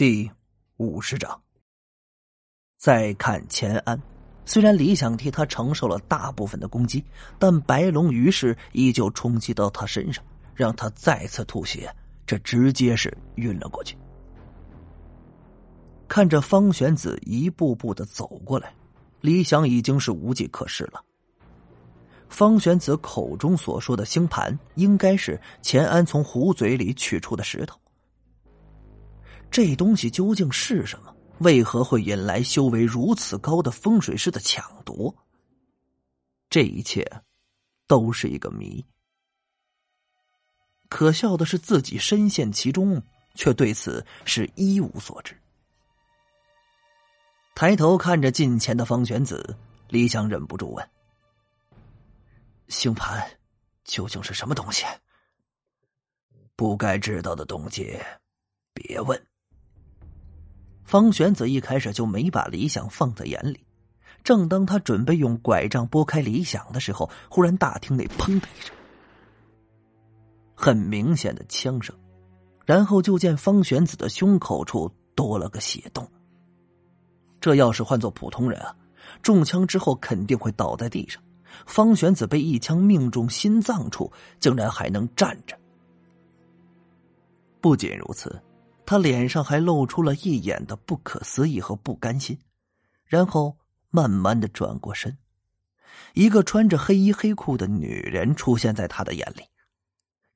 第五十章。再看钱安，虽然李想替他承受了大部分的攻击，但白龙于是依旧冲击到他身上，让他再次吐血，这直接是晕了过去。看着方玄子一步步的走过来，李想已经是无计可施了。方玄子口中所说的星盘，应该是钱安从虎嘴里取出的石头。这东西究竟是什么？为何会引来修为如此高的风水师的抢夺？这一切都是一个谜。可笑的是，自己深陷其中，却对此是一无所知。抬头看着近前的方玄子，李想忍不住问：“星盘究竟是什么东西？不该知道的东西，别问。”方玄子一开始就没把李想放在眼里。正当他准备用拐杖拨开李想的时候，忽然大厅内砰的一声，很明显的枪声，然后就见方玄子的胸口处多了个血洞。这要是换做普通人啊，中枪之后肯定会倒在地上。方玄子被一枪命中心脏处，竟然还能站着。不仅如此。他脸上还露出了一眼的不可思议和不甘心，然后慢慢的转过身，一个穿着黑衣黑裤的女人出现在他的眼里。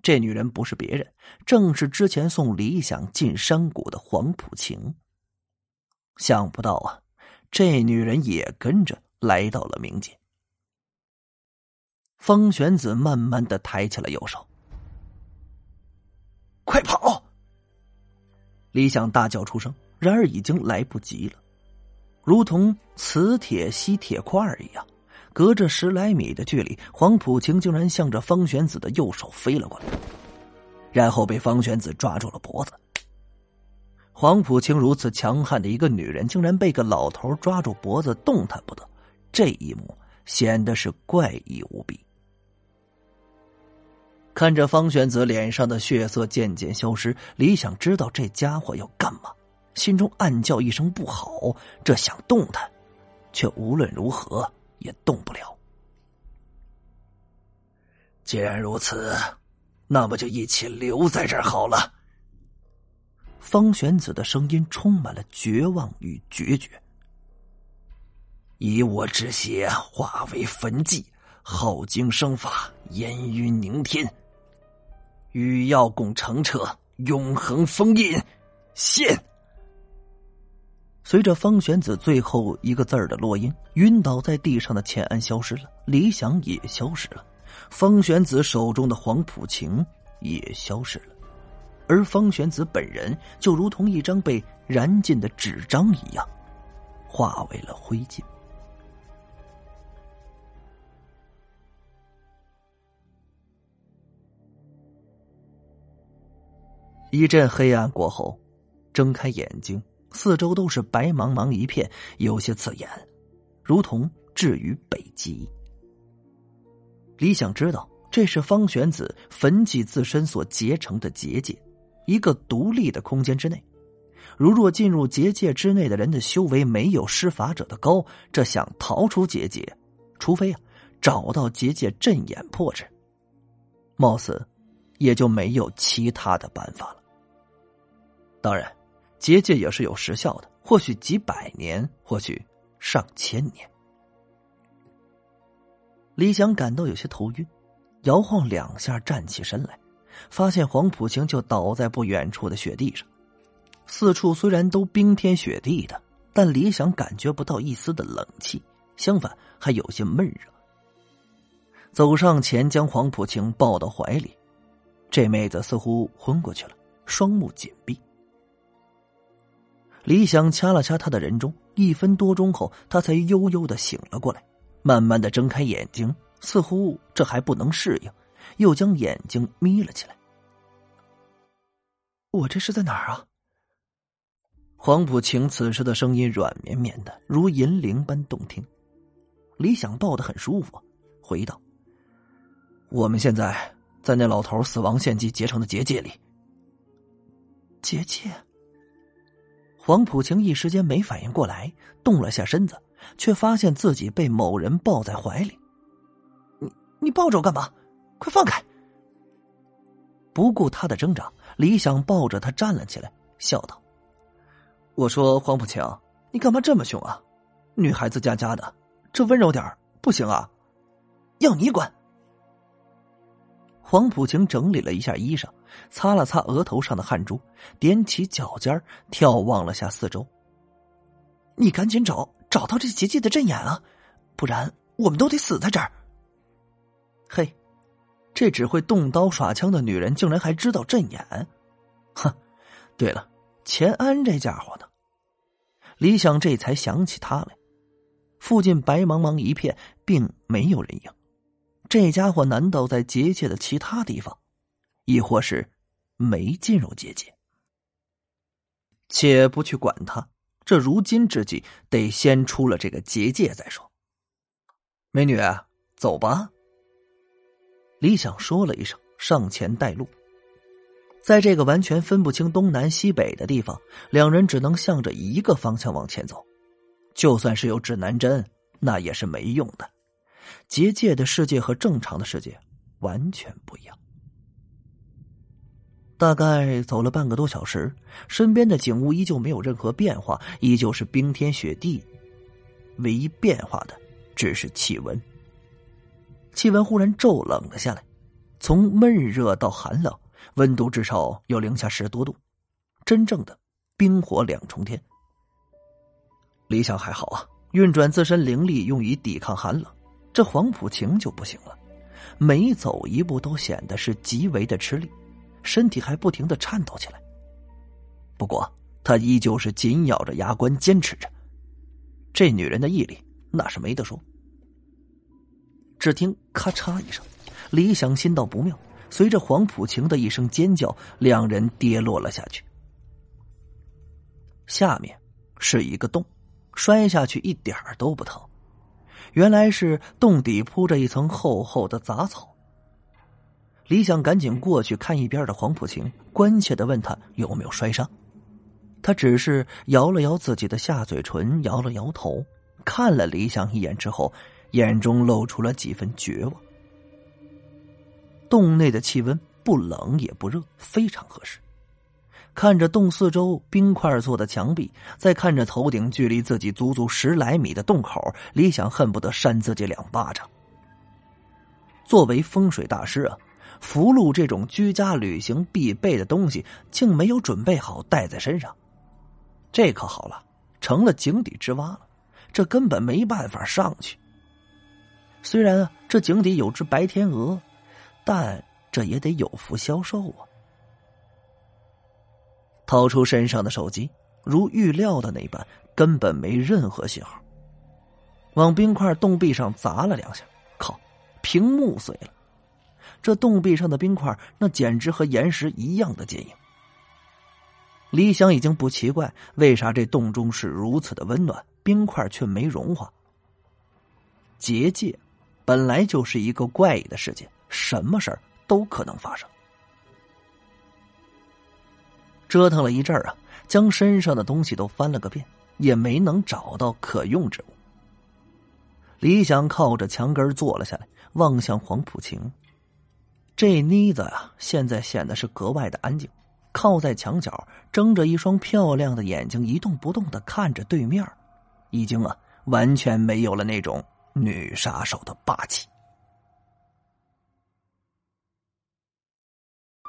这女人不是别人，正是之前送李想进山谷的黄浦晴。想不到啊，这女人也跟着来到了冥界。方玄子慢慢的抬起了右手，快跑！李想大叫出声，然而已经来不及了，如同磁铁吸铁块一样，隔着十来米的距离，黄浦晴竟然向着方玄子的右手飞了过来，然后被方玄子抓住了脖子。黄浦晴如此强悍的一个女人，竟然被个老头抓住脖子动弹不得，这一幕显得是怪异无比。看着方玄子脸上的血色渐渐消失，李想知道这家伙要干嘛，心中暗叫一声不好。这想动弹，却无论如何也动不了。既然如此，那么就一起留在这儿好了。方玄子的声音充满了绝望与决绝。以我之血化为焚寂，耗精生法，烟云凝天。与药共澄澈，永恒封印，现。随着方玄子最后一个字儿的落音，晕倒在地上的钱安消失了，李想也消失了，方玄子手中的黄浦晴也消失了，而方玄子本人就如同一张被燃尽的纸张一样，化为了灰烬。一阵黑暗过后，睁开眼睛，四周都是白茫茫一片，有些刺眼，如同置于北极。李想知道，这是方玄子焚祭自身所结成的结界，一个独立的空间之内。如若进入结界之内的人的修为没有施法者的高，这想逃出结界，除非啊找到结界阵眼破之，貌似也就没有其他的办法了。当然，结界也是有时效的，或许几百年，或许上千年。李想感到有些头晕，摇晃两下，站起身来，发现黄浦晴就倒在不远处的雪地上。四处虽然都冰天雪地的，但李想感觉不到一丝的冷气，相反还有些闷热。走上前，将黄浦晴抱到怀里，这妹子似乎昏过去了，双目紧闭。李想掐了掐他的人中，一分多钟后，他才悠悠的醒了过来，慢慢的睁开眼睛，似乎这还不能适应，又将眼睛眯了起来。我这是在哪儿啊？黄浦晴此时的声音软绵绵的，如银铃般动听。李想抱得很舒服，回道：“我们现在在那老头死亡献祭结成的结界里。”结界。黄浦晴一时间没反应过来，动了下身子，却发现自己被某人抱在怀里。你你抱着我干嘛？快放开！不顾他的挣扎，李想抱着他站了起来，笑道：“我说黄浦晴，你干嘛这么凶啊？女孩子家家的，这温柔点不行啊？要你管！”黄浦晴整理了一下衣裳，擦了擦额头上的汗珠，踮起脚尖眺望了下四周。你赶紧找找到这结界的阵眼啊，不然我们都得死在这儿。嘿。这只会动刀耍枪的女人，竟然还知道阵眼，哼！对了，钱安这家伙呢？李想这才想起他来。附近白茫茫一片，并没有人影。这家伙难道在结界的其他地方，亦或是没进入结界？且不去管他，这如今之计，得先出了这个结界再说。美女，走吧。李想说了一声，上前带路。在这个完全分不清东南西北的地方，两人只能向着一个方向往前走。就算是有指南针，那也是没用的。结界的世界和正常的世界完全不一样。大概走了半个多小时，身边的景物依旧没有任何变化，依旧是冰天雪地。唯一变化的，只是气温。气温忽然骤冷了下来，从闷热到寒冷，温度至少有零下十多度，真正的冰火两重天。李想还好啊，运转自身灵力用于抵抗寒冷，这黄浦晴就不行了，每走一步都显得是极为的吃力，身体还不停的颤抖起来。不过他依旧是紧咬着牙关坚持着，这女人的毅力那是没得说。只听咔嚓一声，李想心道不妙，随着黄浦晴的一声尖叫，两人跌落了下去。下面是一个洞，摔下去一点都不疼。原来是洞底铺着一层厚厚的杂草。李想赶紧过去看一边的黄浦晴，关切的问他有没有摔伤。他只是摇了摇自己的下嘴唇，摇了摇头，看了李想一眼之后。眼中露出了几分绝望。洞内的气温不冷也不热，非常合适。看着洞四周冰块做的墙壁，再看着头顶距离自己足足十来米的洞口，李想恨不得扇自己两巴掌。作为风水大师啊，符箓这种居家旅行必备的东西，竟没有准备好带在身上，这可好了，成了井底之蛙了，这根本没办法上去。虽然啊，这井底有只白天鹅，但这也得有福消受啊。掏出身上的手机，如预料的那般，根本没任何信号。往冰块洞壁上砸了两下，靠，屏幕碎了。这洞壁上的冰块，那简直和岩石一样的坚硬。李想已经不奇怪，为啥这洞中是如此的温暖，冰块却没融化。结界。本来就是一个怪异的世界，什么事儿都可能发生。折腾了一阵儿啊，将身上的东西都翻了个遍，也没能找到可用之物。李想靠着墙根坐了下来，望向黄浦晴。这妮子啊，现在显得是格外的安静，靠在墙角，睁着一双漂亮的眼睛，一动不动的看着对面，已经啊，完全没有了那种。女杀手的霸气。